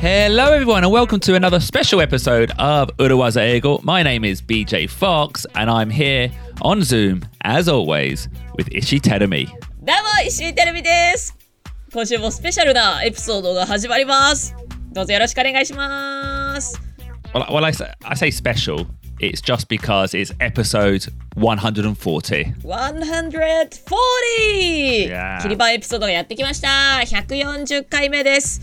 Hello, everyone, and welcome to another special episode of Urawaza Ego. My name is BJ Fox, and I'm here on Zoom, as always, with Ishi Terumi. どうも石井てるみです今週もスペシャルなエピソードが始まりますどうぞよろしくお願いします Well, well I, say, I say special, it's just because it's episode 140. 140! Yeah. 切り板エピソードがやってきました140回目です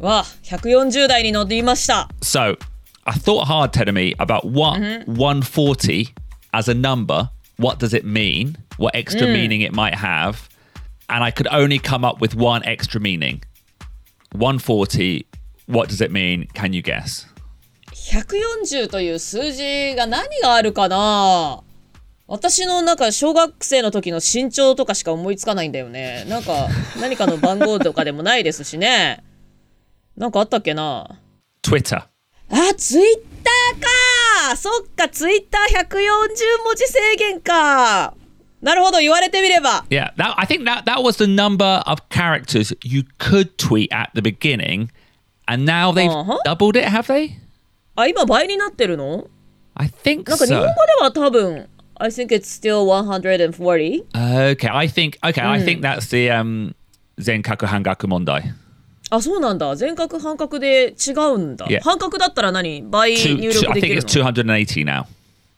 わあ140代に乗っていました So, I thought hard, Terumi, about what 140 as a number, what does it mean? What extra meaning it might have? And I could only come up with one extra meaning. 140, what does it mean? Can you guess? 140という数字が何があるかな私のなんか小学生の時の身長とかしか思いつかないんだよねなんか何かの番号とかでもないですしねなんかあったっけな Twitter. あツイッターかそっかツイッター140文字制限かなるほど言われてみれば Yeah, that, I think that, that was the number of characters you could tweet at the beginning. And now they've Uh-huh. doubled it, have they? あ、今倍になってるの ?I なんか日本語では多分、I think it's still 140.Okay, I think, okay,、うん、I think that's the、um, 全角半角問題。あ、そうなんだ。全角半角で違うんだ。Yeah. 半角だったら何？倍入力できるの？I think it's 280 now.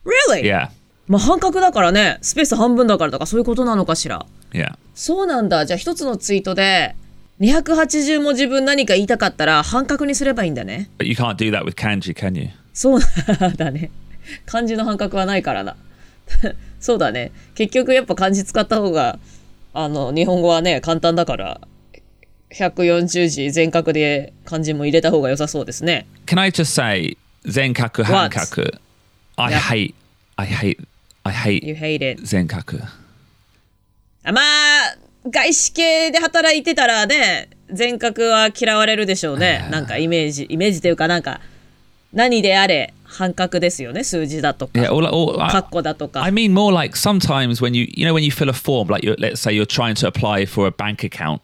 Really? Yeah. まあ半角だからね、スペース半分だからとかそういうことなのかしら。Yeah. そうなんだ。じゃあ一つのツイートで、二百八十文字分何か言いたかったら半角にすればいいんだね。But そうだね。漢字の半角はないからな。そうだね。結局やっぱ漢字使った方があの日本語はね簡単だから百四十字全角で漢字も入れた方が良さそうですね。Can I just say 全角半角 What? S はい hate, I hate, I hate, you hate it. 全角。あまあ外資系で働いてたらね全角は嫌われるでしょうねなんかイメージイメージというかなんか何であれ半角ですよね数字だとか Yeah, or, or I, カッコだとか I mean more like sometimes when you you know when you fill a form like you let's say you're trying to apply for a bank account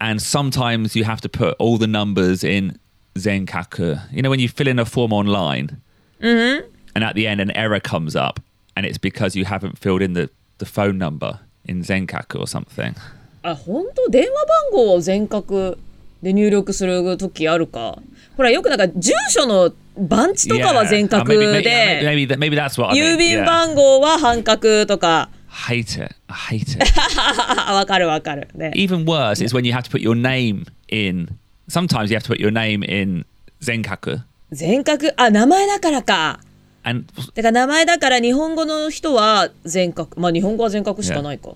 and sometimes you have to put all the numbers in zenkaku you know when you fill in a form online and at the end an error comes up and it's because you haven't filled in the the phone number in zenkaku or something あ本当電話番号を全角で入力する時あるかほらよくなんか住所の番地とかは全 Uh, 角で郵便.番号は半角とか hate it I hate it あわかるわかるね even worse is when you have to put your name in sometimes you have to put your name in zenkaku 全角あ名前だからか and だから名前だから日本語の人は全角まあ日本語は全角しかないか、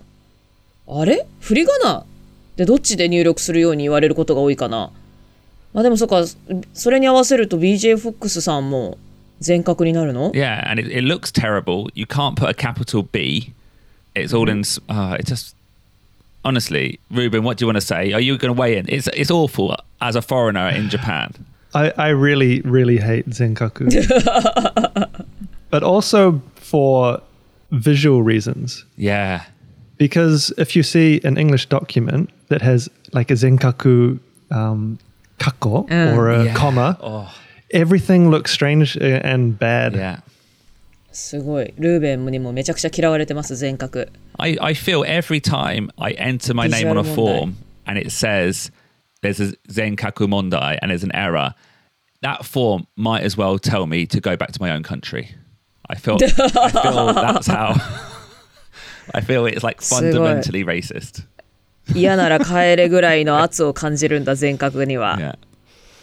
あれ振り仮名でどっちで入力するように言われることが多いかなまあでもそっかそれに合わせると BJFOX さんも全角になるの Yeah, and it, it looks terrible. You can't put a capital B. It's all in. s- Uh, it just honestly, Ruben, what do you want to say? Are you going to weigh in? It's it's awful as a foreigner in Japan. I, I really, really hate Zenkaku. but also for visual reasons. Yeah, Because if you see an English document that has like a Zenkaku um, kako or a Yeah. comma, Oh. everything looks strange uh, and bad. yeah. すごいルーベンにもめちゃくちゃ嫌われてます全角 I I feel every time I enter my name on a Visual form and it says there's a Zenkaku Mondai and there's an error, that form might as well tell me to go back to my own country. I feel I feel that's how. I feel it's like fundamentally racist. 嫌なら帰れぐらいの圧を感じるんだ全角には、Yeah.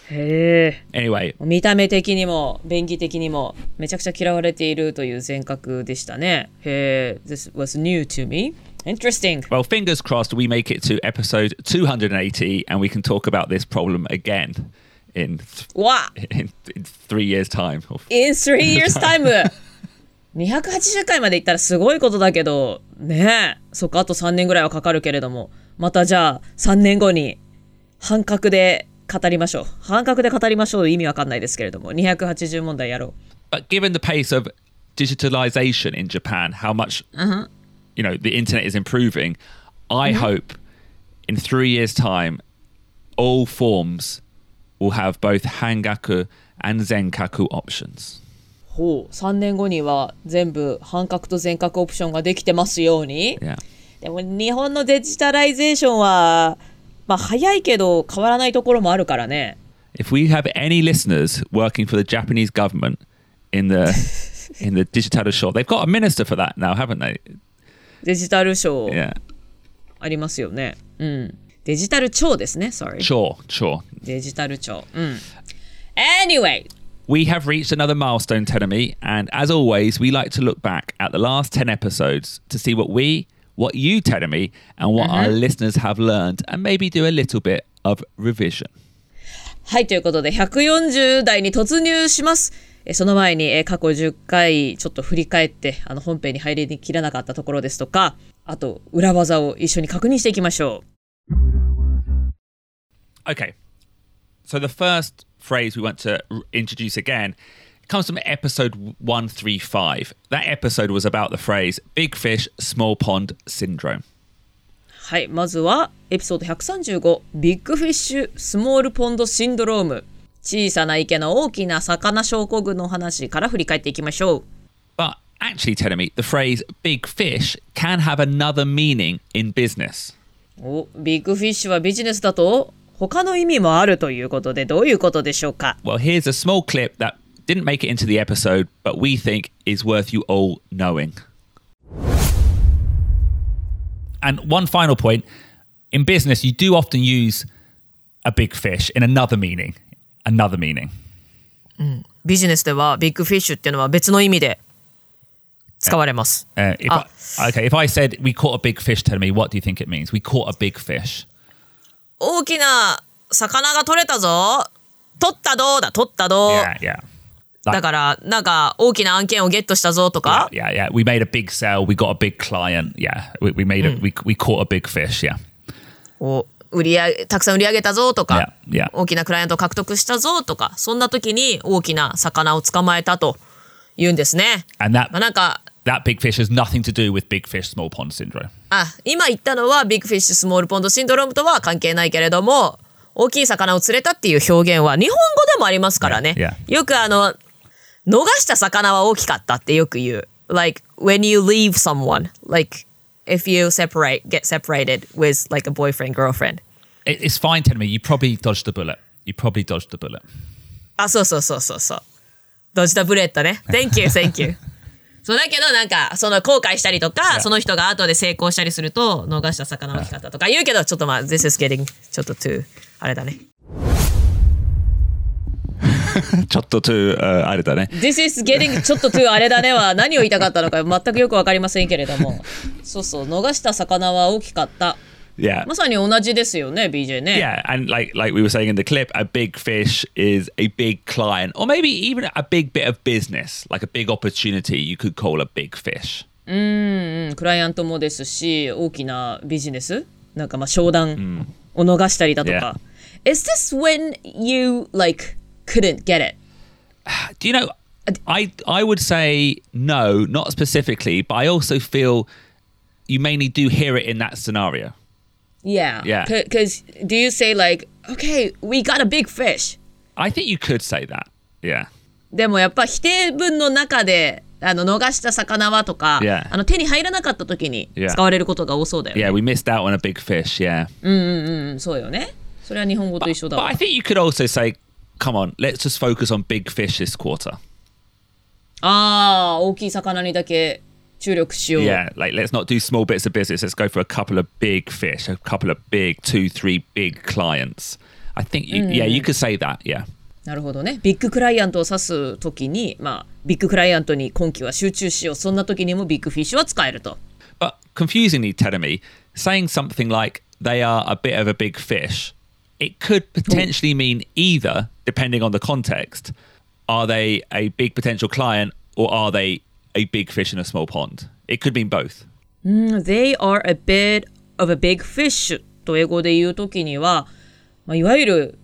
へえ Anyway, 見た目的にも便宜的にもめちゃくちゃ嫌われているという全角でしたねへえ This was new to me interesting well, fingers crossed we make it to episode 280 and we can talk about this problem again in th- わ in, in three years' time. In three years time 280回までいったらすごいことだけどねえそっかあと3年ぐらいはかかるけれどもまたじゃあ3年後に半角で語りましょう半角で語りましょう意味わかんないですけれども280問題やろう But given the pace of digitalization in Japan, how much you know the internet is improving, I hope in three years' time, all forms will have both hangaku and zenkaku options. ほう3年後には全部半角と全角オプションができてますように Yeah. でも日本のデジタライゼーションはまあ早いけど変わらないところもあるからね If we have any listeners working for the Japanese government in the in the digital shop, they've got a minister for that now, haven't they? デジタル省 Yeah. ありますよねうんデジタル庁ですね sorry Sure, sure. デジタル庁うん Anyway We have reached another milestone, Tenemy, and as always, we like to look back at the last 10 episodes to see what we, what you, Tenemy, and what our listeners have learned, and maybe do a little bit of revision. はい、ということで、140代に突入します。えその前に、え過去10回ちょっと振り返って、あの本編に入りきらなかったところですとか、あと裏技を一緒に確認していきましょ Okay. So the first phrase we want to introduce again comes from episode 135. That episode was about the phrase big fish, small pond syndrome. う。はい、まずはエピソード135、 Big Fish Small Pond Syndrome。小さな池の大きな魚症候群の話から振り返っていきましょう。But actually, telling me the phrase big fish can have another meaning in business. お、ビッグフィッシュはビジネスだと他の意味もあるということでどういうことでしょうか Well, here's a small clip that didn't make it into the episode, but we think is worth you all knowing. And one final point in business, you do often use a big fish in another meaning. Another meaning. ビジネスではビッグフィッシュっていうのは別の意味で使われます。 Uh, if Ah. I, okay, if I said we caught a big fish, tell me what do you think it means? We caught a big fish. 大きな魚が取れたぞ取ったどうだ？取ったどう？Yeah, yeah. だからなんか大きな案件をゲットしたぞとか？Yeah, yeah. We made a big sale. We got a big client. Yeah, we, we made a we, we caught a big fish. Yeah, を売り上げたくさん売り上げたぞとか？Yeah, yeah. 大きなクライアントを獲得したぞとか？そんな時に大きな魚を捕まえたと言うんですね。and that まあ、なんか that big fish has nothing to do with big fish small pond syndrome. あ今言ったのはビッグフィッシュスモールポンドシンドロームとは関係ないけれども大きい魚を釣れたっていう表現は日本語でもありますからね。 Yeah, よくあの逃した魚は大きかったってよく言う。Like when you leave someone, like if you separate, get separated with like a boyfriend, girlfriend. It, it's fine, telling me you probably dodged the bullet. You probably dodged the bullet. あ、そうそうそうそうそう。ドジタブレットね。Thank you, thank you. そうだけどなんかその後悔したりとか.その人が後で成功したりすると逃した魚大きかったとか言うけどちょっとまあ This is getting ちょっと too あれだね。ちょっと to uh, あれだね。This is getting ちょっと too あれだねは何を言いたかったのか全くよくわかりませんけれども。そうそう逃した魚は大きかった。Yeah. まさに同じですよね BJ ね。 Yeah, and like like we were saying in the clip, a big fish is a big client, or maybe even a big bit of business, like a big opportunity. You could call a big fish. うんクライアントもですし大きなビジネスなんかまあ商談を逃したりだとか。Is this when you like couldn't get it? Do you know? I I would say no, not specifically, but I also feel you mainly do hear it in that scenario. Yeah. Yeah. Because do you say like, okay, we got a big fish? I think you could say that. Yeah. でもやっぱ否定文の中であの逃した魚はとか、Yeah. あの手に入らなかった時に.使われることが多そうだよね。Yeah, we missed out on a big fish. Yeah. うん、そうよね。それは日本語と一緒だ But わ I。think you could also say, come on, let's just focus on big fish this quarter. ああ、大きい魚にだけ 注力しよう。 Yeah, like let's not do small bits of business. Let's go for a couple of big fish, a couple of big two, three big clients. I think you, yeah, you could say that. Yeah. なるほどね。ビッグクライアントを指す時に、まあ、ビッグクライアントに今期は集中しよう。そんな時にもビッグフィッシュは使えると。 But confusingly, telling me saying something like they are a bit of a big fish, it could potentially mean either, depending on the context, are they a big potential client or are they a big fish in a small pond? It could mean both. They are a bit of a big fish と英語で言うときには、まあ、いわゆる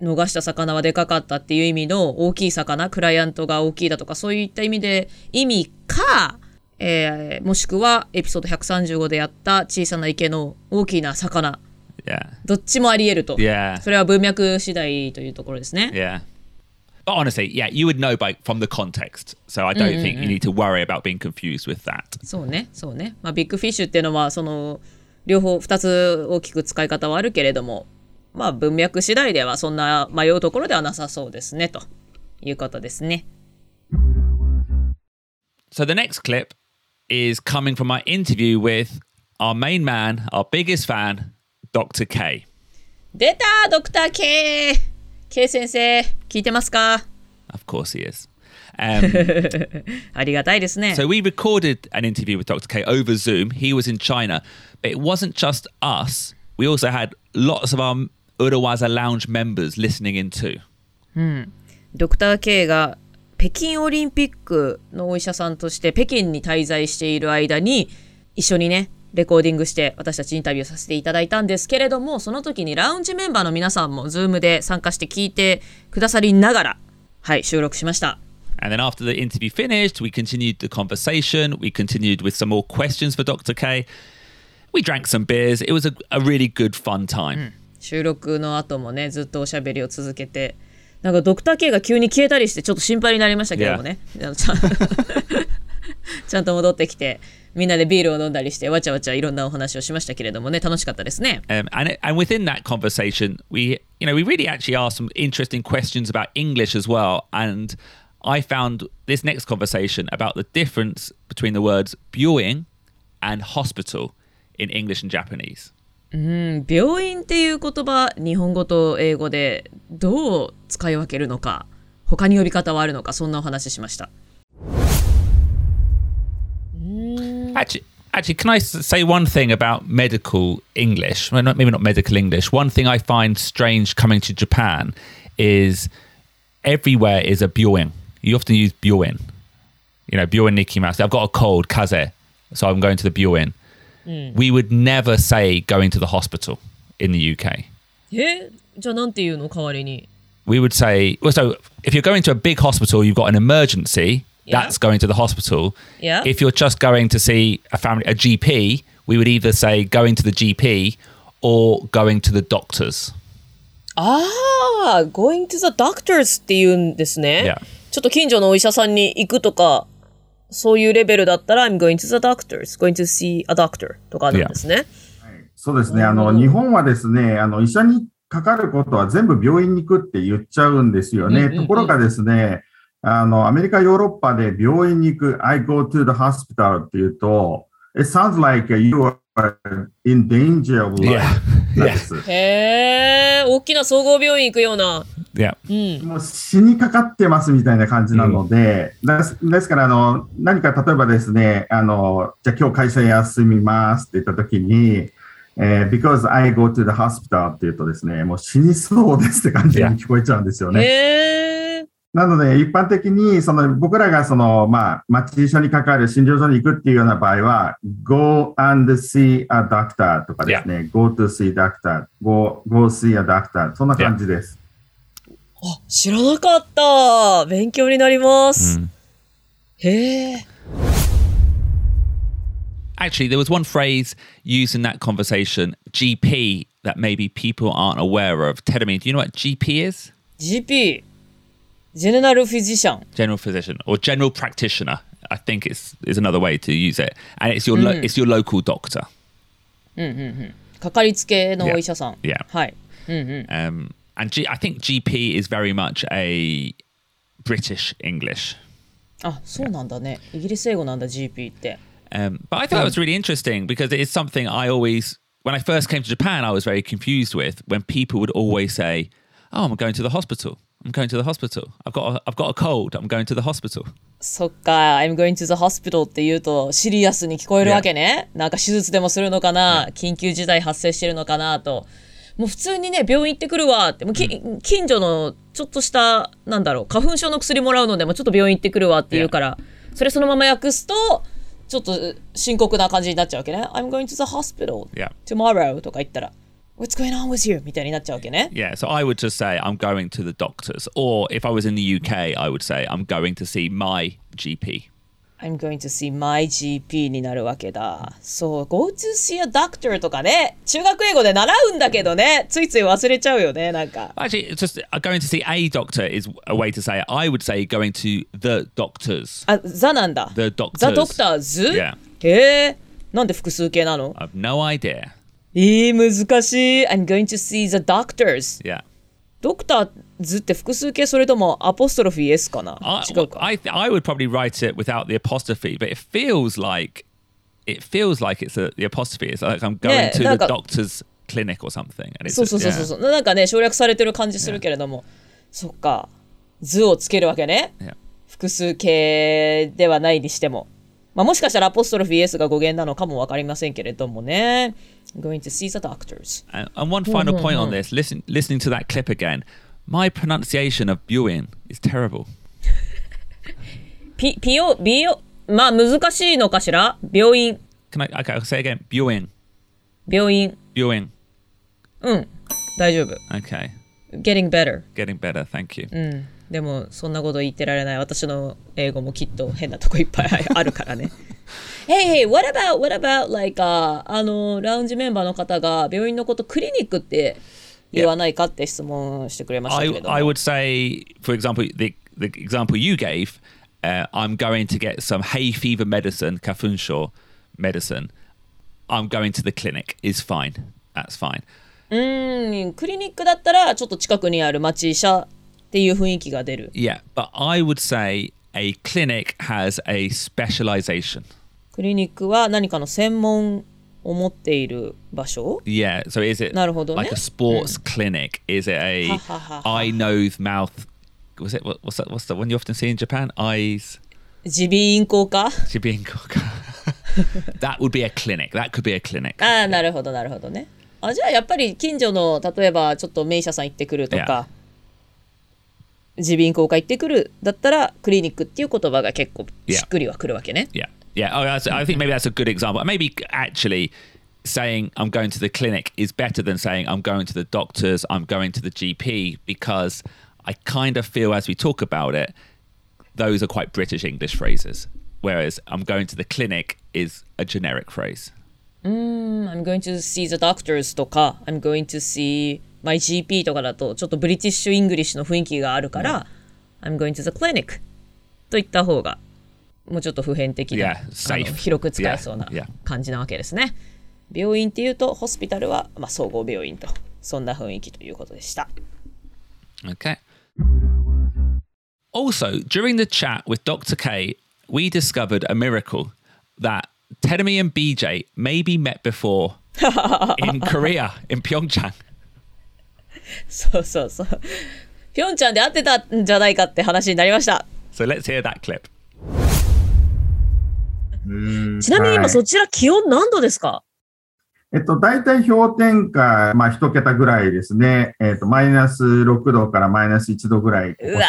逃した魚はでかかったっていう意味の大きい魚、クライアントが大きいだとか、そういった意味で、意味か、えーもしくはエピソード135でやった小さな池の大きな魚。どっちもあり得ると。それは文脈次第というところですね。Honestly, yeah, you would know by from the context. So I don't think you need to worry about being confused with that. そうね、そうね。まあ、ビッグフィッシュっていうのは、その、両方2つ大きく使い方はあるけれども、まあ、文脈次第ではそんな迷うところではなさそうですね、ということですね。So the next clip is coming from my interview with our main man, our biggest fan, Dr. K. 出たドクター K! K 先生、聞いてますか Of course he is. Um, ありがたいですね。so we recorded an interview with Dr. K over Zoom. He was in China, but it wasn't just us. We also had lots of our Urawaza Lounge members listening in too. ドクター K が北京オリンピックのお医者さんとして北京に滞在している間に一緒にねレコーディングして私たちインタビューさせていただいたんですけれどもその時にラウンジメンバーの皆さんも Zoom で参加して聞いてくださりながらはい収録しました And then after the interview finished, we continued the conversation. We continued with some more questions for Dr. K. We drank some beers. It was a, a really good, fun time. 収録の後もねずっとおしゃべりを続けてなんかドクター K が急に消えたりしてちょっと心配になりましたけどもね、あのちゃんちゃんと戻ってきてみんなでビールを飲んだりしてわちゃわちゃいろんなお話をしましたけれどもね楽しかったですね Um, and it, and within that conversation, we you know we really actually asked some interesting questions about English as well. And I found this next conversation about the difference between the words "buing" and "hospital" in English and Japanese. 病院っていう言葉日本語と英語でどう使い分けるのか他に呼び方はあるのかそんなお話ししました actually, can I say one thing about medical English? Well, not, maybe not medical English. One thing I find strange coming to Japan is everywhere is a byoin. You often use byoin. You know, byoin niki mouse. I've got a cold, kaze, so I'm going to the byoin. Mm. We would never say going to the hospital in the UK. Yeah. We would say, well, so if you're going to a big hospital, you've got an emergency, Yeah. That's going to the hospital. Yeah. If you're just going to see a family, a GP, we would either say going to the GP or going to the doctors. ああ going to the doctors って言うんですね Yeah. ちょっと近所のお医者さんに行くとかそういうレベルだったら I'm going to the doctors going to see a doctor とかなんですね、そうですね。あの、日本はですね、あの、医者にかかることは全部病院に行くって言っちゃうんですよね。ところがですね、あの、アメリカ、ヨーロッパで病院に行く、I go to the hospital って言うと、it sounds like you are in danger of life. Yeah. なんですへえ大きな総合病院行くような Yeah. うんもう死にかかってますみたいな感じなので、ですですからあの、何か例えばですね、あの、じゃあ今日会社休みますって言ったときに、えー because I go to the hospital って言うとですね、もう死にそうですって感じに聞こえちゃうんですよね。へえなので、一般的に、その、僕らがその、まあ、待ち所にかかる診療所に行くっていうような場合は、go and see a doctor とかですね、go to see doctor, go, go see a doctor そんな感じです。あ知らなかった勉強になります、Mm. へえ Actually, there was one phrase used in that conversation, GP, that maybe people aren't aware of. Tedemi, do you know what GP is? GP ジェネラルフィジシャン General physician or general practitioner. I think it's is another way to use it, and it's your lo- it's your local doctor. かかりつけのお医者さん Yeah. はい、うんうん、 Um, and G- I think GP is very much a British English. あそうなんだねイギリス英語なんだ GP って Um, but I thought that was really interesting because it is something I always, when I first came to Japan, I was very confused with when people would always say, "Oh, I'm going to the hospital. I'm going to the hospital. I've got a, I've got a cold. I'm going to the hospital." そっか。I'm going to the hospital って言うとシリアスに聞こえるわけね。なんか手術でもするのかな？緊急事態発生してるのかなと。もう普通にね病院行ってくるわって。もうき、近所のちょっとしたなんだろう花粉症の薬もらうのでもちょっと病院行ってくるわって言うから。それそのまま訳すとちょっと深刻な感じになっちゃうわけね。I'm going to the hospital tomorrow とか言ったら What's going on with you? みたいになっちゃうわけね。Yeah, so I would just say I'm going to the doctors. Or if I was in the UK, I would say I'm going to see my GP. I'm going to see my GP になるわけだ。そう、go to see a doctor とかね、中学英語で習うんだけどね、ついつい忘れちゃうよね、なんか。Actually, just uh, going to see a doctor is a way to say it. I would say going to the doctors. あ、ザなんだ。The doctors. ザドクターズ Yeah. へえ、なんで複数形なの I've no idea. えー、難しい。I'm going to see the doctors. Yeah. ドクターズって複数形それともアポストロフィー S かな I, 違うか。I, I would probably write it without the apostrophe, but it feels like it feels like it's a, the apostrophe. It's like I'm going Yeah, to the doctor's clinic or something. And it's そうそうそうそうそう。なんかね、省略されてる感じするけれども、そっか。図をつけるわけね。Yeah. 複数形ではないにしても。まあ、もしかしたらアポストロフィー S が語源なのかもわかりませんけれどもね。going to see the doctors. And, and one final point on this: listen, listening to that clip again. My pronunciation of Buin is terrible. ピ、ピオ、ビオ、まあ難しいのかしら病院、 Can I? Okay, I'll say it again. Buin, 病院。 Buin. うん、大丈夫。 Okay, getting better. getting better. Thank you. うん。 でも、そんなこと言ってられない。私の英語もきっと変なとこいっぱいあるからね。hey, hey, what about, what about, like, uh, あの、ラウンジメンバーの方が病院のことクリニックって言わないかって質問してくれました I けれども。I would say, for example, the the example you gave. Uh, I'm going to get some hay fever medicine, kafunsho medicine. I'm going to the clinic. Is fine. That's fine. うん、クリニックだったら、ちょっと近くにある町医者っていう雰囲気が出る。Yeah, but I would say a clinic has a specialization. クリニックは何かの専門を持っている場所 Yeah. So is it なるほどね。like a sports clinic? Is it a eye, nose, mouth? Was it what, what's that? What's that one you often see in Japan? Eyes. 耳鼻咽喉科 Jibinkoka. that would be a clinic. That could be a clinic. ああ、なるほど、なるほどね。あ、じゃあやっぱり近所の、例えばちょっと名医者さん行ってくるとか、耳鼻咽喉科行ってくるだったら、クリニックっていう言葉が結構しっくりはくるわけね。 Yeah. Yeah. Oh, that's, I think maybe that's a good example. Maybe actually saying I'm going to the clinic is better than saying I'm going to the doctors, I'm going to the GP, because I kind of feel as we talk about it, those are quite British English phrases. Whereas I'm going to the clinic is a generic phrase. I'm going to see the doctors とか、I'm going to see my GP とかだと、ちょっとブリティッシュ・イングリッシュの雰囲気があるから、I'm going to the clinic といった方が、もうちょっと普遍的な、Yeah. 広く使えそうな Yeah, yeah. 感じなわけですね。病院っていうと、ホスピタルは、まあ、総合病院と、そんな雰囲気ということでした。Okay. Also, during the chat with Dr. K, we discovered a miracle that Terumi and BJ maybe met before in Korea, in Pyeongchang. そうそうそう。ぴょんちゃんで会ってたんじゃないかって話になりました。So let's hear that clip. ちなみに今そはいちら気温何度ですか？えっと、大体氷点下、まあ、一桁ぐらいですね。えっと、マイナス6度からマイナス1度ぐらい、ここ数日ですね。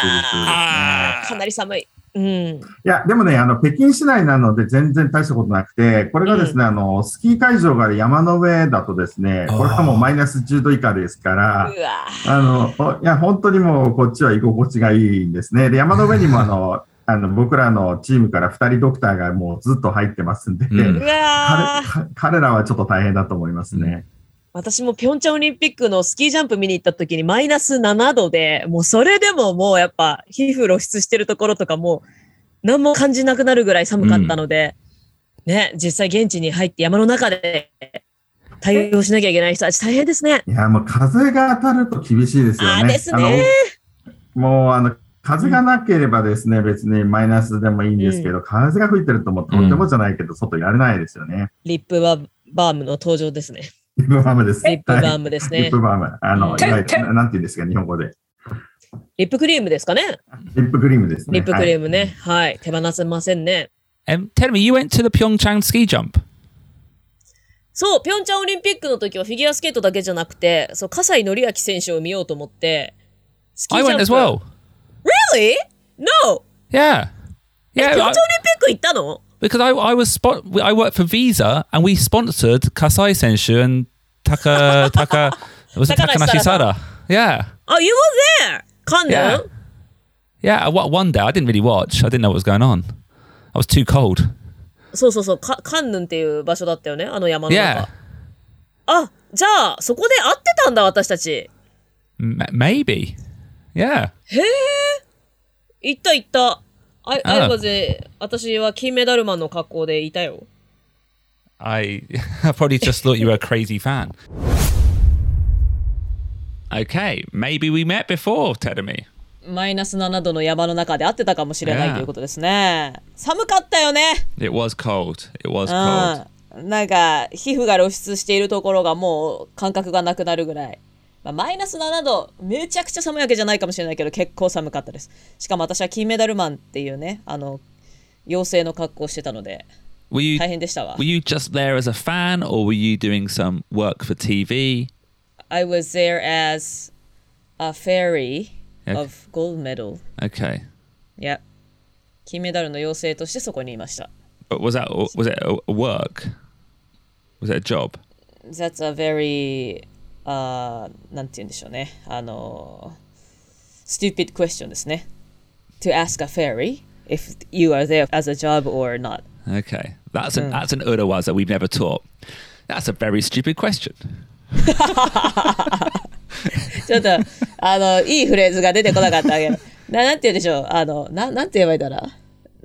かなり寒い。うん。いや、でもね、あの、北京市内なので全然大したことなくて、これがですね、あの、スキー会場がある山の上だとですね、これはもうマイナス10度以下ですから、あの、おいや、本当にもうこっちは居心地がいいんですね。で、山の上にもあの、あの、僕らのチームから2人ドクターがもうずっと入ってますんで、うん彼らはちょっと大変だと思いますね。私もピョンチャンオリンピックのスキージャンプ見に行った時にマイナス7度で、もうそれでももうやっぱ皮膚露出してるところとかもう何も感じなくなるぐらい寒かったので、ね、実際現地に入って山の中で対応しなきゃいけない人たち大変ですね。いや、もう風が当たると厳しいですよね。ですねもう、あの、風がなければですね、別にマイナスでもいいんですけど、風が吹いてるともうとてもじゃないけど、外いられないですよね。リップババームの登場ですね。リップバームです。リップバーはいムですねリップ。バーム。あの、ていわゆる、ななんて言うんですか、日本語で。リップクリームですかね。リップクリームですね。リップクリームはいね。はい。手放せませんね。Um, tell me, you went to the Pyeongchang ski jump? そう、ピョンチャンオリンピックの時はフィギュアスケートだけじゃなくて、そう、葛西紀明選手を見ようと思って、スキー I ジャン went プ。as well. Really? No! Yeah. え、Yeah, ピョンチャンオリン I- ピック行ったの？because I, I was spot. I worked for Visa, and we sponsored Kasai Senshu and Taka Taka was it Takanashi Takanashi Sada. Sada? Yeah. Oh, you were there! カンヌ Yeah. Yeah, what one day I didn't really watch. I didn't know what was going on. I was too cold. そうそうそう、カカンヌンっていう場所だったよね、あの山の中。 Yeah. あ、じゃあ、そこで会ってたんだ、私たち。 M- maybe. Yeah. 行った行った。 あい、あいはぜ、私は金メダルマンの格好でいたよ。I I probably just thought you were a crazy fan. Okay, maybe we met before, Tedemi. マイナス7度の山の中で会ってたかもしれない.ということですね。寒かったよね。It was cold. It was cold. うん。なんか、皮膚が露出しているところがもう感覚がなくなるぐらい。まあ、マイナス7度、めちゃくちゃ寒いわけじゃないかもしれないけど、結構寒かったです。しかも私は金メダルマンっていうね、あの、妖精の格好をしてたので、you 大変でしたわ were。you just there as a fan or were you doing some work for TV? I was there as a fairy of gold medal. Okay. いや、金メダルの妖精としてそこにいました。But was that was it a work? Was it a job? That's a very, あーなんて言うんでしょうね。あの、stupid question ですね。To ask a fairy if you are there as a job or not. Okay. That's an that's an Urawaza we've never taught. That's a very stupid question. ちょっと、あの、いいフレーズが出てこなかったわけど。ななんて言うんでしょう。あの、ななんて言えばいいんだろう。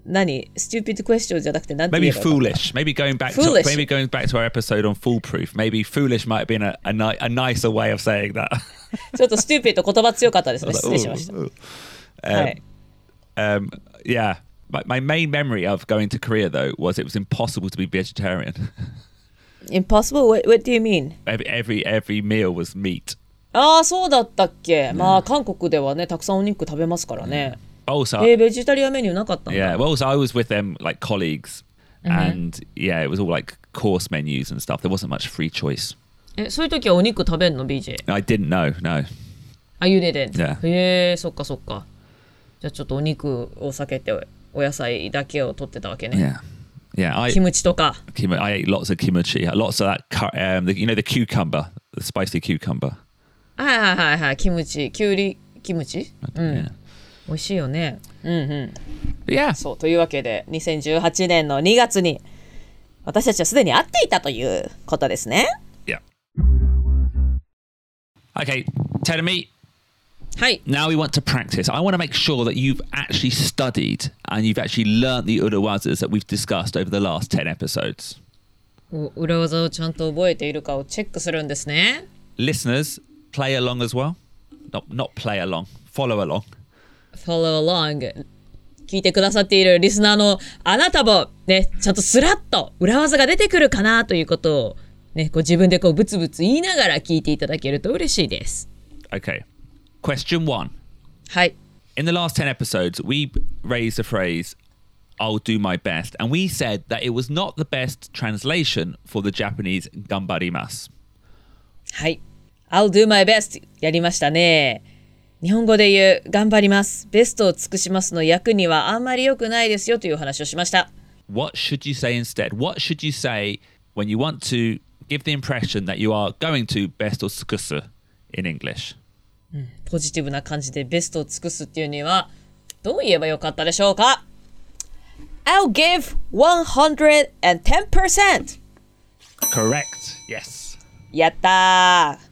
何 ?stupid question じゃなくて、なんて言 Maybe えばいいのかな foolish. Maybe going back Foolish. to maybe going back to our episode on foolproof. Maybe foolish might have been a, a, ni- a nicer way of saying that. ちょっと stupid と言葉強かったですね。Was 失 like, 礼しました。"Ooh, ooh." はい。Um, yeah. My, my main memory of going to Korea though was it was impossible to be vegetarian. Impossible? What, what do you mean? every, every every meal was meat. ああ、そうだったっけ、まあ、韓国ではね、たくさんお肉食べますからね。Also, えー、ベジタリアンメニューなかったんだ。yeah. Well, also I was with them like colleagues, and yeah, it was all like course menus and stuff. There wasn't much free choice. え、そういう時はお肉食べんの ?BJ。I didn't know. No. あ、ゆでで。Yeah. へえ、そっかそっか。じゃあちょっとお肉を避けて、お野菜だけを取ってたわけね。Yeah. Yeah. I キムチとか。kim- I ate lots of kimchi, lots of that. Um, the, you know the cucumber, the spicy cucumber. はいはいはいはい。キムチ、きゅうり、キムチうん。美味しいよね。うんうん。Yeah. そう、というわけで、2018年の2月に、私たちはすでに会っていたということですね。Yeah. Okay, Tedemi, はい。now we want to practice. I want to make sure that you've actually studied and you've actually learnt the Urawazas that we've discussed over the last 10 episodes. お裏技をちゃんと覚えているかをチェックするんですね。Listeners, play along as well. Not, not play along, follow along. Follow along 聞いてくださっているリスナーのあなたもね、ちゃんとスラッと裏技が出てくるかなということをね、こう自分でこうブツブツ言いながら聞いていただけると嬉しいです。Okay, question one. はい。In the last 10 episodes, we raised the phrase, I'll do my best. And we said that it was not the best translation for the Japanese gambarimasu. はい。I'll do my best やりましたね。日本語で言う頑張ります。ベストを尽くしますの役にはあんまり良くないですよという話をしました。What should you say instead? What should you say when you want to give the impression that you are going to best or sukusu in English? ポジティブな感じでベストを尽くすっていうにはどう言えばよかったでしょうか ?I'll give 110%! Correct. Yes. やったー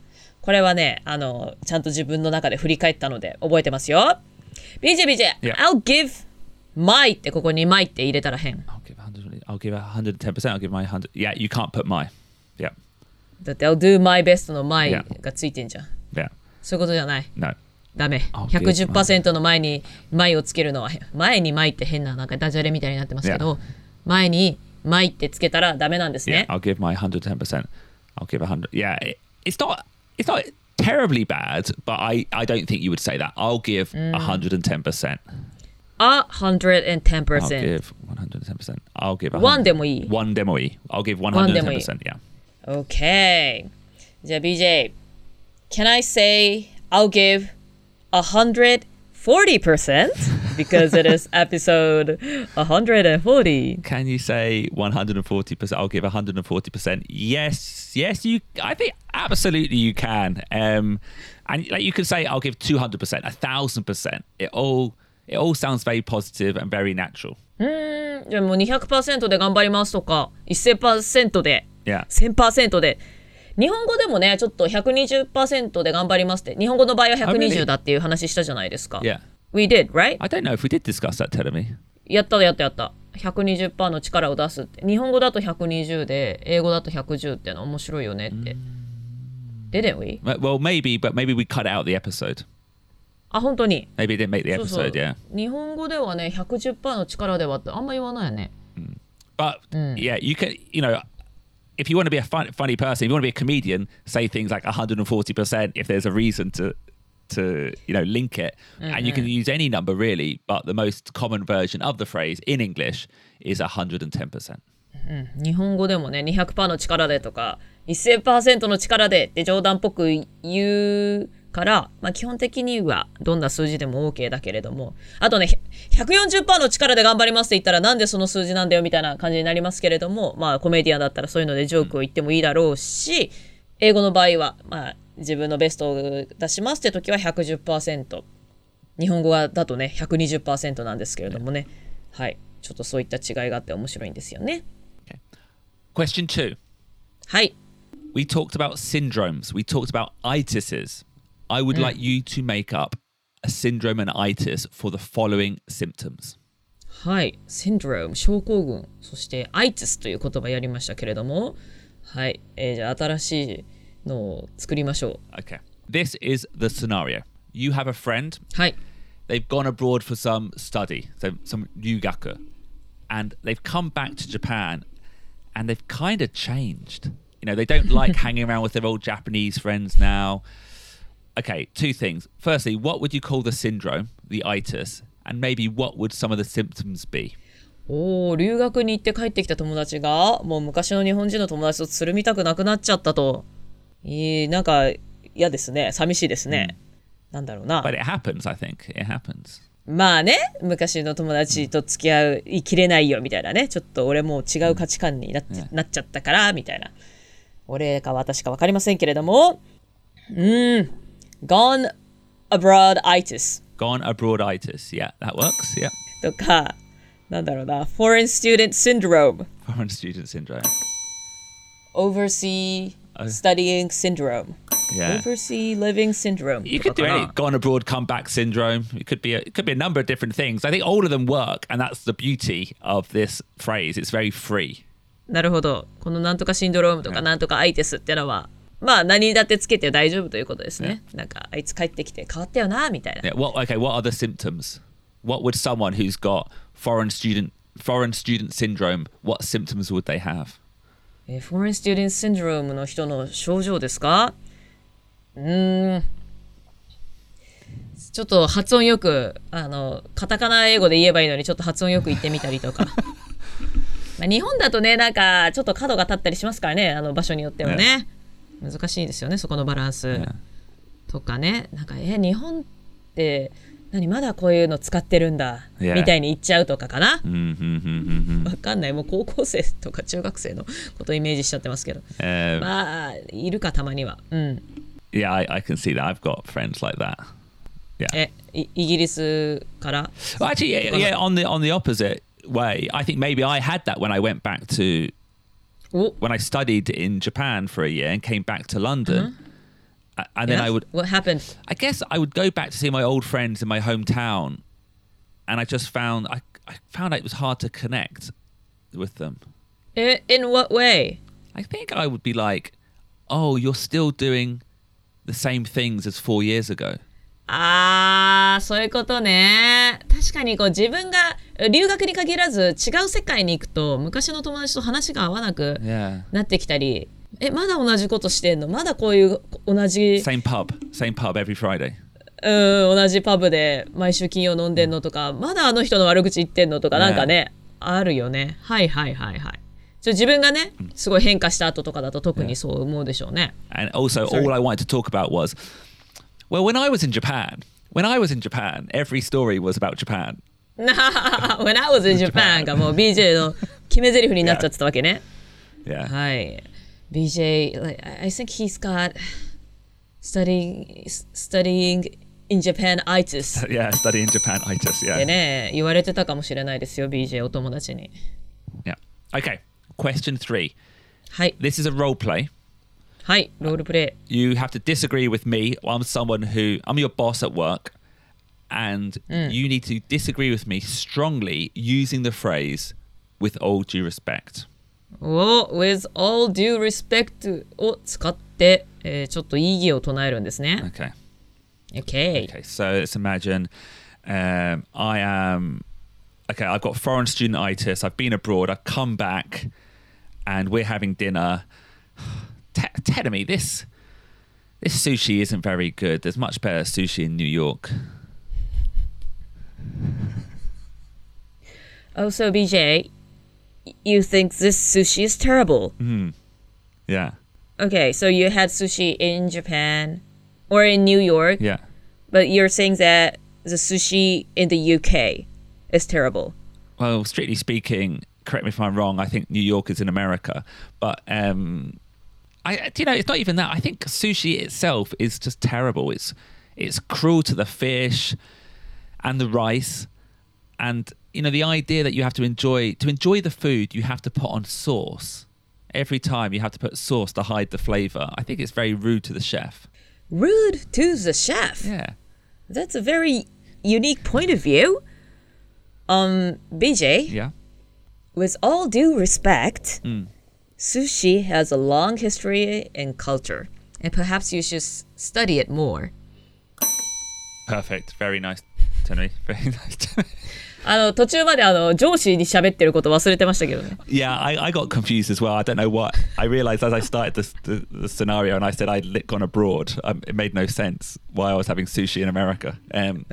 これはね、あの、ちゃんと自分の中で振り返ったので覚えてますよ。BJ、BJ、Yeah. I'll give my ってここに my って入れたら変。I'll give 100, I'll give 110%. I'll give my 100. Yeah, you can't put my. Yeah. だって I'll do my best の my Yeah. がついてんじゃん。Yeah. そういうことじゃない。No. ダメ。I'll give 110%の前に my をつけるのは変。前に my って変な、なんかダジャレみたいになってますけど、前に my ってつけたらダメなんです Yeah, ね。I'll give my 110%. I'll give 100. Yeah, it, it's not it's not terribly bad, but I I don't think you would say that. I'll give 110%. a I'll 110%。 give 110%. I'll give 100. One でもいい。 One demo e. I'll give 1でもいい。 110%. Yeah. Okay. じゃあ BJ, can I say I'll give 140%? because it is episode 140. Can you say 140%? I'll give 140%. Yes, yes, you. I think absolutely you can. Um, and like you could say, I'll give 200%, a thousand percent. It all it all sounds very positive and very natural. じゃあもう200%で頑張りますとか、1000%で、 Yeah. 1000%で。 日本語でもね、ちょっと120%で頑張りますって。日本語の場合は Oh, really? 120だっていう話したじゃないですか。Yeah. We did, right? I don't know if we did discuss that, Telemi. やったやったやった。120%の力を出すって。日本語だと120で、英語だと110ってのは面白いよねって。Didn't we? Well, maybe, but maybe we cut out the episode. あ、本当に。Maybe it didn't make the そうそう episode, yeah. 日本語ではね、110%の力ではってあんま言わないよね。But yeah, you can, you know, if you want to be a fun, funny person, if you want to be a comedian, say things like 140% if there's a reason to, to you know, link it. And you can use any number really, but the most common version of the phrase in English is 110%. 日本語でもね200%の力でとか1000%の力でって冗談っぽく言う から、まあ、基本的にはどんな数字でも OK だけれどもあとね140%の力で頑張りますって言ったらなんでその数字なんだよみたいな感じになりますけれどもまあコメディアンだったらそういうのでジョークを言ってもいいだろうし英語の場合は、まあ、自分のベストを出しますって時は110%日本語だとね120%なんですけれどもねはいちょっとそういった違いがあって面白いんですよね Question two. はい We talked about syndromes. We talked about itises. I would like you to make up a syndrome and itis for the following symptoms. はい、シンドローム、症候群、そしてアイティスという言葉やりましたけれども、はい、えーじゃあ新しいのを作りましょ Okay. This is the scenario. You have a friend う。はい、 they've gone abroad for some study, so some yugaku, and they've come back to Japan, and they've kind of changed. You know, they don't like hanging around with their old Japanese friends now. Okay, two things. Firstly, what would you call the syndrome, the itis, and maybe what would some of the symptoms be? おお、留学に行って帰ってきた友達が、もう昔の日本人の友達とつるみたくなくなっちゃったと。えー、なんか嫌ですね。寂しいですね。なんだろうな But。it happens, I think. It happens. まあね、昔の友達と付き合う、いきれないよみたいなね。ちょっと俺もう違う価値観になっ,、なっちゃったから、みたいな。俺か私か分かりませんけれども。うーん。gone abroad itis Gone abroad itis. Yeah, that works. Yeah. とか、なんだろうな。foreign student syndrome, Foreign student syndrome. overseas studying syndrome, Yeah. overseas living syndrome. You と could か do かな any gone abroad, come back syndrome. It could be a, it could be a number of different things. I think all of them work, and that's the beauty of this phrase. It's very free. なるほど。このなんとかシンドロームとかなんとかアイテスってのは、 まあ何だってつけて大丈夫ということですね。なんかあいつ帰ってきて変わったよな、みたいな。Yeah. What? Okay. What are the symptoms? What would someone who's got foreign student foreign student syndrome? What symptoms would they have? えー、フォレンステューデンスシンドロームの人の症状ですか？うーん。ちょっと発音よく、あの、カタカナ英語で言えばいいのに、ちょっと発音よく言ってみたりとか。まあ日本だとね、なんか、ちょっと角が立ったりしますからね、あの場所によってはね。難しいですよね、そこのバランス。とかね、なんか、え、日本って、何、まだこういうの使ってるんだ、Yeah. みたいに言っちゃうとかかな。Mm-hmm. わかんない。もう高校生とか中学生のことをイメージしちゃってますけど。Um, まあ、いるか、たまには。うん。yeah, I, I can see that. I've got friends like that. Yeah. え、いイギリスから。Well, actually, yeah, yeah. On the on the opposite way, I think maybe I had that when I went back to お when I studied in Japan for a year and came back to London. Uh-huh. A- And then Yeah? I would, What happened? I guess, I would go back to see my old friends in my hometown, and I just found I I found it was hard to connect with them. In what way? I think I would be like, "Oh, you're still doing the same things as four years ago." あー、そういうことね。確かにこう自分が留学に限らず違う世界に行くと昔の友達と話が合わなく Yeah. なってきたり、え、まだ同じことしてんの？まだこういう同じ、Same pub, same pub every Friday. うん、同じパブで毎週金曜飲んでんのとか、まだあの人の悪口言ってんのとか、ねなんかね、あるよね。はいはいはいはい。自分がね、すごい変化した後とかだと特にそう思うでしょうね。And also, all I wanted to talk about was, well, when I was in Japan, when I was in Japan, every story was about Japan. When I was in Japan がもう BJ の決め台詞になっちゃってたわけね。 Yeah. はい。BJ, like, I I think he's got studying, studying in Japan itis. Yeah, study in Japan itis. で Yeah. ね、言われてたかもしれないですよ、BJ お友達に。 Yeah. Okay. Question three. はい。 This is a role play. はい、ロールプレ You have to disagree with me. I'm someone who I'm your boss at work, and you need to disagree with me strongly using the phrase "with all due respect." イを with all due respect を使って、えーちょっと意義を唱えるんですね。 Okay. OK。 Okay. So let's imagine um, I am. Okay, I've got foreign student itis. I've been abroad. I've come back, and we're having dinner. T- tell me this. This sushi isn't very good. There's much better sushi in New York. Oh, so BJ, you think this sushi is terrible? Yeah. Okay, so you had sushi in Japan or in New York, Yeah. but you're saying that the sushi in the UK is terrible. well, strictly speaking, correct me if I'm wrong. I think New York is in America, but um, I, you know, it's not even that. I think sushi itself is just terrible. It's it's cruel to the fish and the rice, and you know the idea that you have to enjoy to enjoy the food, you have to put on sauce every time. You have to put sauce to hide the flavor. I think it's very rude to the chef. Rude to the chef. Yeah. That's a very unique point of view. Um, BJ, Yeah. with all due respect, sushi has a long history and culture, and perhaps you should study it more. Perfect. Very nice me. Very nice me. あの途中まであの上司に喋ってること忘れてましたけどね。Yeah, I, I got confused as well. I don't know what. I realized as I started this, the, the scenario and I said I'd gone abroad, um, it made no sense why I was having sushi in America. Um,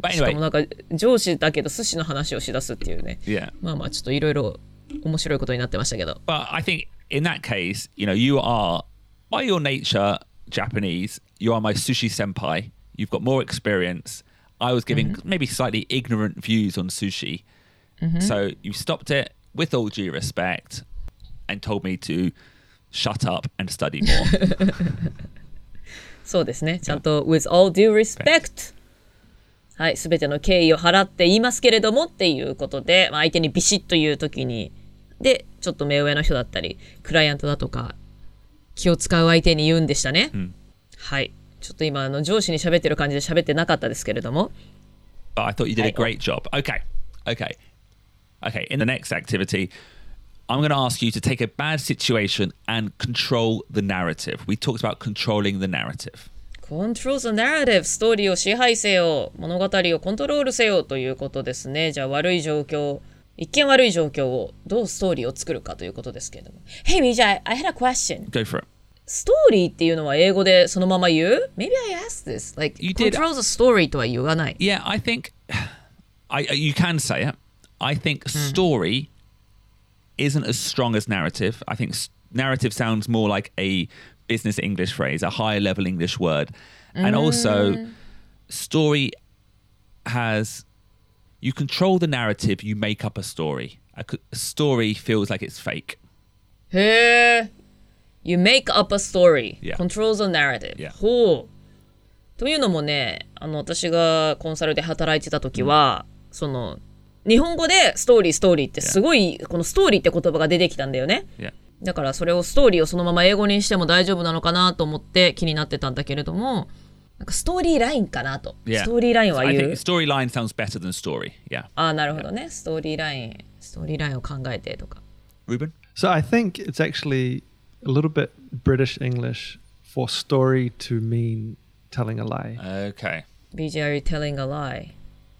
but しか anyway, もなんか上司だけど寿司の話をしだすっていうね。yeah. まあまあちょっといろいろ面白いことになってましたけど。But I think in that case, you know, you are, by your nature, Japanese. You are my sushi senpai. You've got more experience. I was giving maybe slightly ignorant views on sushi. So you stopped it with all due respect and told me to shut up and study more. そうですね。ちゃんと with all due respect はい、すべての敬意を払って言いますけれどもっていうことで、まあ、相手にビシッと言うときに、で、ちょっと目上の人だったり、クライアントだとか、気を使う相手に言うんでしたね。はい。ちょっと今、あの上司に喋ってる感じで喋ってなかったですけれども、but I thought you did a great job. Okay, okay, okay. In the next activity, I'm going to ask you to take a bad situation and control the narrative. We talked about controlling the narrative. Control the narrative ストーリーを支配せよ物語をコントロールせよということですねじゃあ悪い状況一見悪い状況をどうストーリーを作るかということですけれども Hey BJ I, I had a question Go for it. ストーリーっていうのは英語でそのまま言う Maybe I asked this like You did. control the story とは言わない Yeah, I think I you can say it. I think story isn't as strong as narrative. I think s- narrative sounds more like a business English phrase, a higher level English word. And also story has you control the narrative, you make up a story. A, a story feels like it's fake. へえ You make up a story Yeah. control the narrative、Yeah. ほうというのもねあの私がコンサルで働いてた時は、その日本語でストーリーストーリーってすごい、このストーリーって言葉が出てきたんだよね Yeah. だからそれをストーリーをそのまま英語にしても大丈夫なのかなと思って気になってたんだけれどもなんかストーリーラインかなと、 Yeah. ストーリーライン So は I 言 think う storyline sounds better than story. Yeah. ああなるほどねストーリーラインストーリーラインを考えてとか Ruben? So I think it's actually a little bit British English for story to mean telling a lie. Okay. BJ are you telling a lie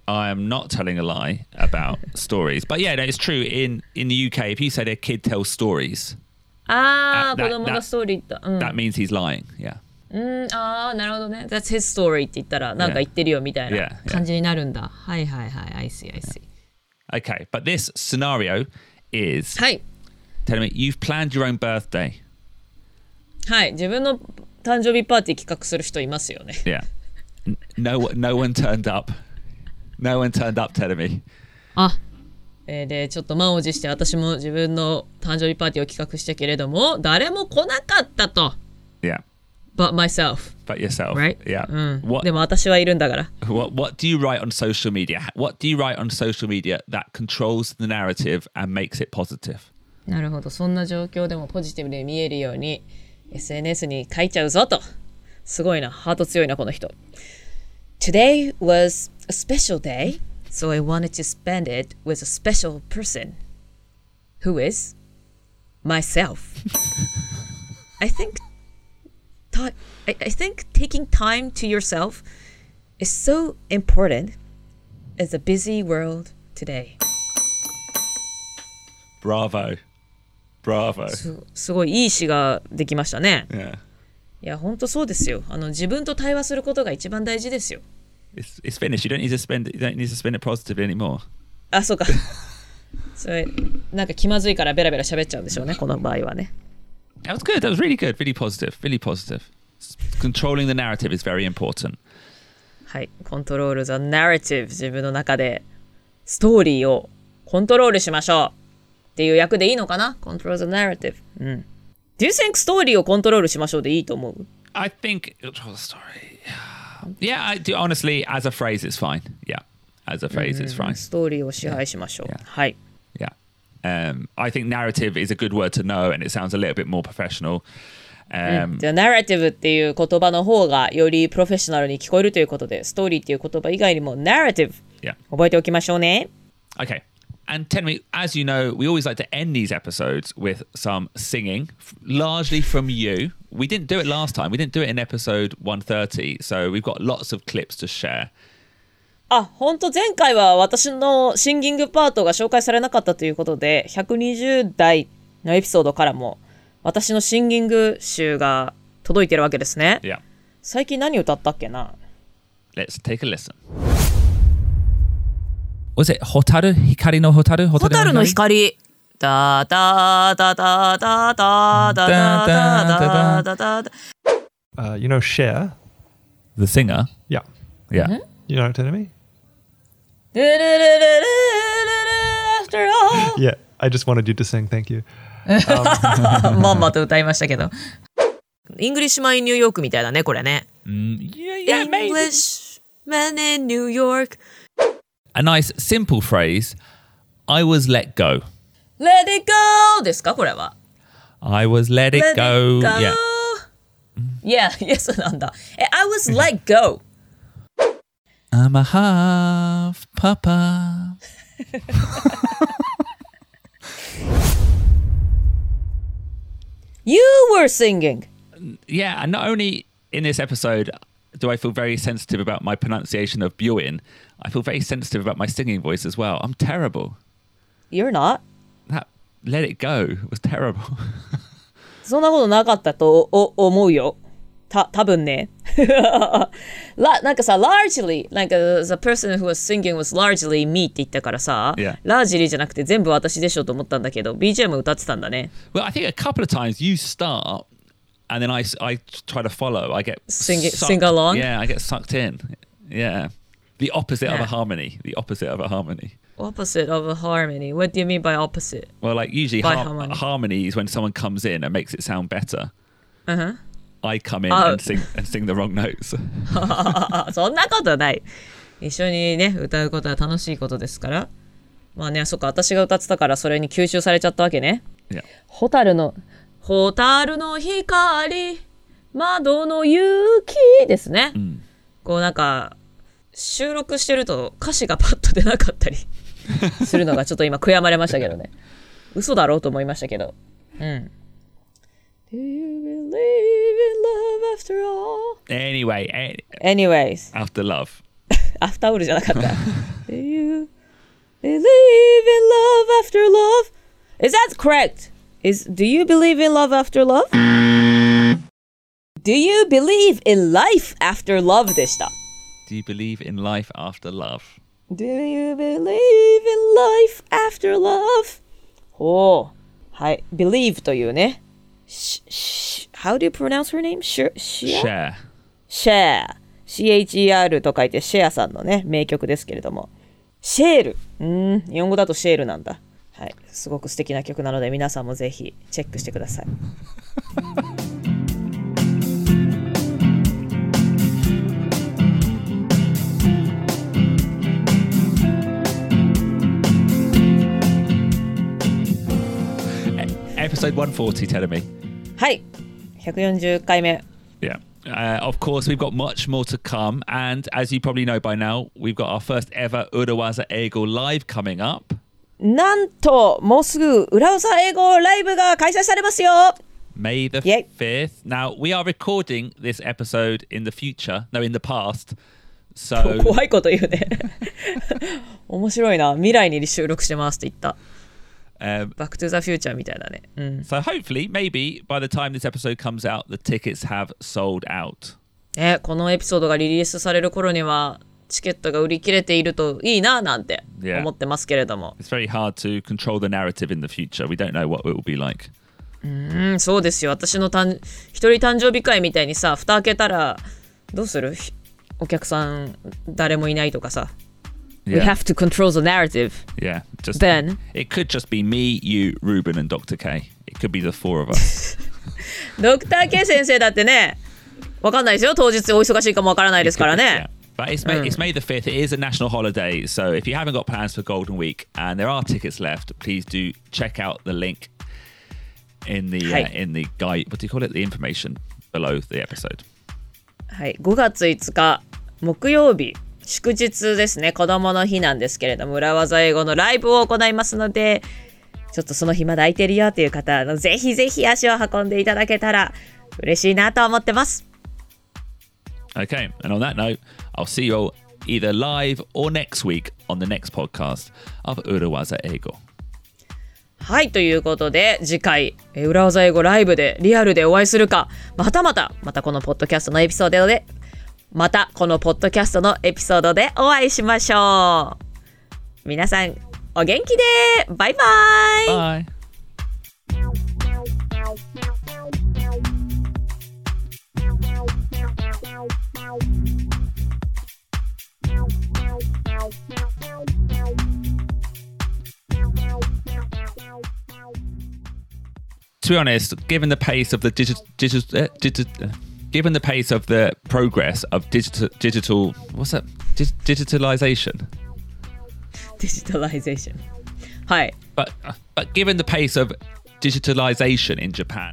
I am not telling a lie about stories. But yeah, no, it's true. In in the UK, if you said a kid tells stories, ああ、 that- 子供がストーリーだ。うん。 that means he's lying. Yeah. うん、ああ、なるほどね。That's his story って言ったら、なんか言ってるよみたいな.感じになるんだ。はいはいはい。I see, I see. Okay. But this scenario is はい。telling me you've planned your own birthday. はい。自分の誕生日パーティー企画する人いますよね。Yeah. No, no one turned up. No one turned up telling me. あ、えーで、ちょっと満を持して私も自分の誕生日パーティーを企画したけれども、誰も来なかったと。Yeah. But myself, But yourself. right? Yeah. うん。 What, でも私はいるんだから。 what what do you write on social media? What do you write on social media that controls the narrative and makes it positive? なるほど。そんな状況でもポジティブで見えるように SNS に書いちゃうぞと。すごいな。ハート強いな、この人。Today was a special day, so I wanted to spend it with a special person. Who is? Myself. I think ti- I, I think taking time to yourself is so important as a busy world today. Bravo. Bravo. すすごいいい詩ができましたね。Yeah. いや、ほんとそうですよ。あの自分と対話することが一番大事ですよ。It's it's finished. You don't need to spend it. You don't need to spend it positively anymore. あ、そうか。それ、なんか気まずいからベラベラ喋っちゃうんでしょうね、この場合はね。That was good. That was really good. Really positive. Really positive. Controlling the narrative is very important. はい。コントロール the narrative 自分の中でストーリーをコントロールしましょうっていう役でいいのかな ?control the narrative。うん。Do you think ストーリーをコントロールしましょうでいいと思う I think oh, the story. Yeah, I do. Honestly, as a phrase, it's fine. Yeah, as a phrase, it's fine. ストーリーを支配しましょう。はい。Yeah. Um, I think narrative is a good word to know, and it sounds a little bit more professional. Um, The narrative っていう言葉の方がよりプロフェッショナルに聞こえるということで、ストーリーっていう言葉以外にも narrative yeah. 覚えておきましょうね。 Okay. And tell me, as you know, we always like to end these episodes with some singing, f- largely from you. We didn't do it last time. We didn't do it in episode 130, so we've got lots of clips to share. あ、本当前回は私のシンギングパートが紹介されなかったということで、120代のエピソードからも、私のシンギング集が届いてるわけですね。最近何歌ったっけな？おせ、蛍、光の蛍。蛍の光。だだだだだだだだ。あ、you know share。the singer? Yeah. Yeah. You know what I me? After all Yeah. I just wanted you to sing. Thank you. まんまと歌いましたけど。イングリッシュマン・イン・ニューヨークみたいだね、これね。 Mm, yeah, yeah, maybe. Englishman in New York. A nice, simple phrase. I was let go. Let it go! ですかこれは。 I was let it Let go. it go! Yeah. Yeah, yes なんだ。え、I was let go. I'm a half papa. You were singing. Yeah, and not only in this episode do I feel very sensitive about my pronunciation of Bjorn, I feel very sensitive about my singing voice as well. I'm terrible. You're not. That let it go was terrible. そんなことなかったとお思うよ。 た、多分ね。らなんかさ、largely, like、uh, the person who was singing was largely me って言ったからさ、 Yeah. largely じゃなくて全部私でしょと思ったんだけど、BGM 歌ってたんだね。 well, I think a couple of times you start and then I, I try to follow. I get Sing it- sucked- sing along? Yeah, I get sucked in. Yeah. The opposite of Yeah. a harmony. The opposite of a harmony. Opposite of a harmony. What do you mean by opposite? Well, like usually By har- harmony. harmony is when someone comes in and makes it sound better. Uh-huh. I come in Oh. and sing and sing the wrong notes. あ そんなことない。一緒にね、歌うことは楽しいことですから。まあね、そっか、私が歌ってたからそれに吸収されちゃったわけね。yeah. ホタルの、ホタルの光、窓の雪ですね。こうなんか、収録してると歌詞がパッと出なかったり するのがちょっと今悔やまれましたけどね。嘘だろうと思いましたけど。うん。Do you believe in love after all? Anyway, a- Anyways. after love. アフターオールじゃなかった。Do you believe in love after love? Is that correct? Is do you believe in love after love? Do you believe in life after love でした。 Do you believe in life after love? Do you believe in life after love? ほう。はい。believe というね。 How do you pronounce her name? Sh-? Share. Share. CHER と書いてシェアさんのね、名曲ですけれども。シェール。うーん、日本語だとシェールなんだ。はい。すごく素敵な曲なので皆さんもぜひチェックしてください。Episode 140, telling me. はい。140回目。Yeah. Uh, of course, we've got much more to come. And as you probably know by now, we've got our first ever Urawaza Ego live coming up. なんと、もうすぐ裏技英語ライブが開催されますよ May the Yay. 5th. Now, we are recording this episode in the future, no, in the past. So, 怖いこと言うね。面白いな。未来に収録してますって言った。Um, バックトゥザフューチャーみたいだね。うん。so hopefully, maybe by the time this episode comes out, the tickets have sold out. ね、このエピソードがリリースされる頃には、チケットが売り切れているといいななんて Yeah. 思ってますけれども。It's very hard to control the narrative in the future. We don't know what it will be like. うん、そうですよ。私の誕一人誕生日会みたいにさ、蓋開けたら、どうするひお客さん誰もいないとかさ。We Yeah. have to control the narrative. Yeah. Just Then- it could just be me, you, Ruben, and Dr. K. It could be the four of us. ドクター K 先生だってね、わかんないですよ。当日お忙しいかもわからないですからね。 Yeah. But it's May, it's May the 5th. It is a national holiday. So if you haven't got plans for Golden Week and there are tickets left, please do check out the link in the uh, Hi. in the guide. What do you call it? The information below the episode. はい、5月5日木曜日 祝日ですね子供の日なんですけれども裏技英語のライブを行いますのでちょっとその日まだ空いてるよという方あのぜひぜひ足を運んでいただけたら嬉しいなと思ってます Okay. And on that note, I'll see you all either live or next week on the next podcast of Urawaza Ego. はいということで次回えー裏技英語ライブでリアルでお会いするかまたまたまたこのポッドキャストのエピソードでまたこのポッドキャストのエピソードでお会いしましょう皆さんお元気でバイバイ Bye. to be honest, given the pace of the digital, digital, uh, digital uh, given the pace of the progress of digital digital what's that? Dig- digitalization. Digitalization. Hi. But uh, but given the pace of digitalization in japan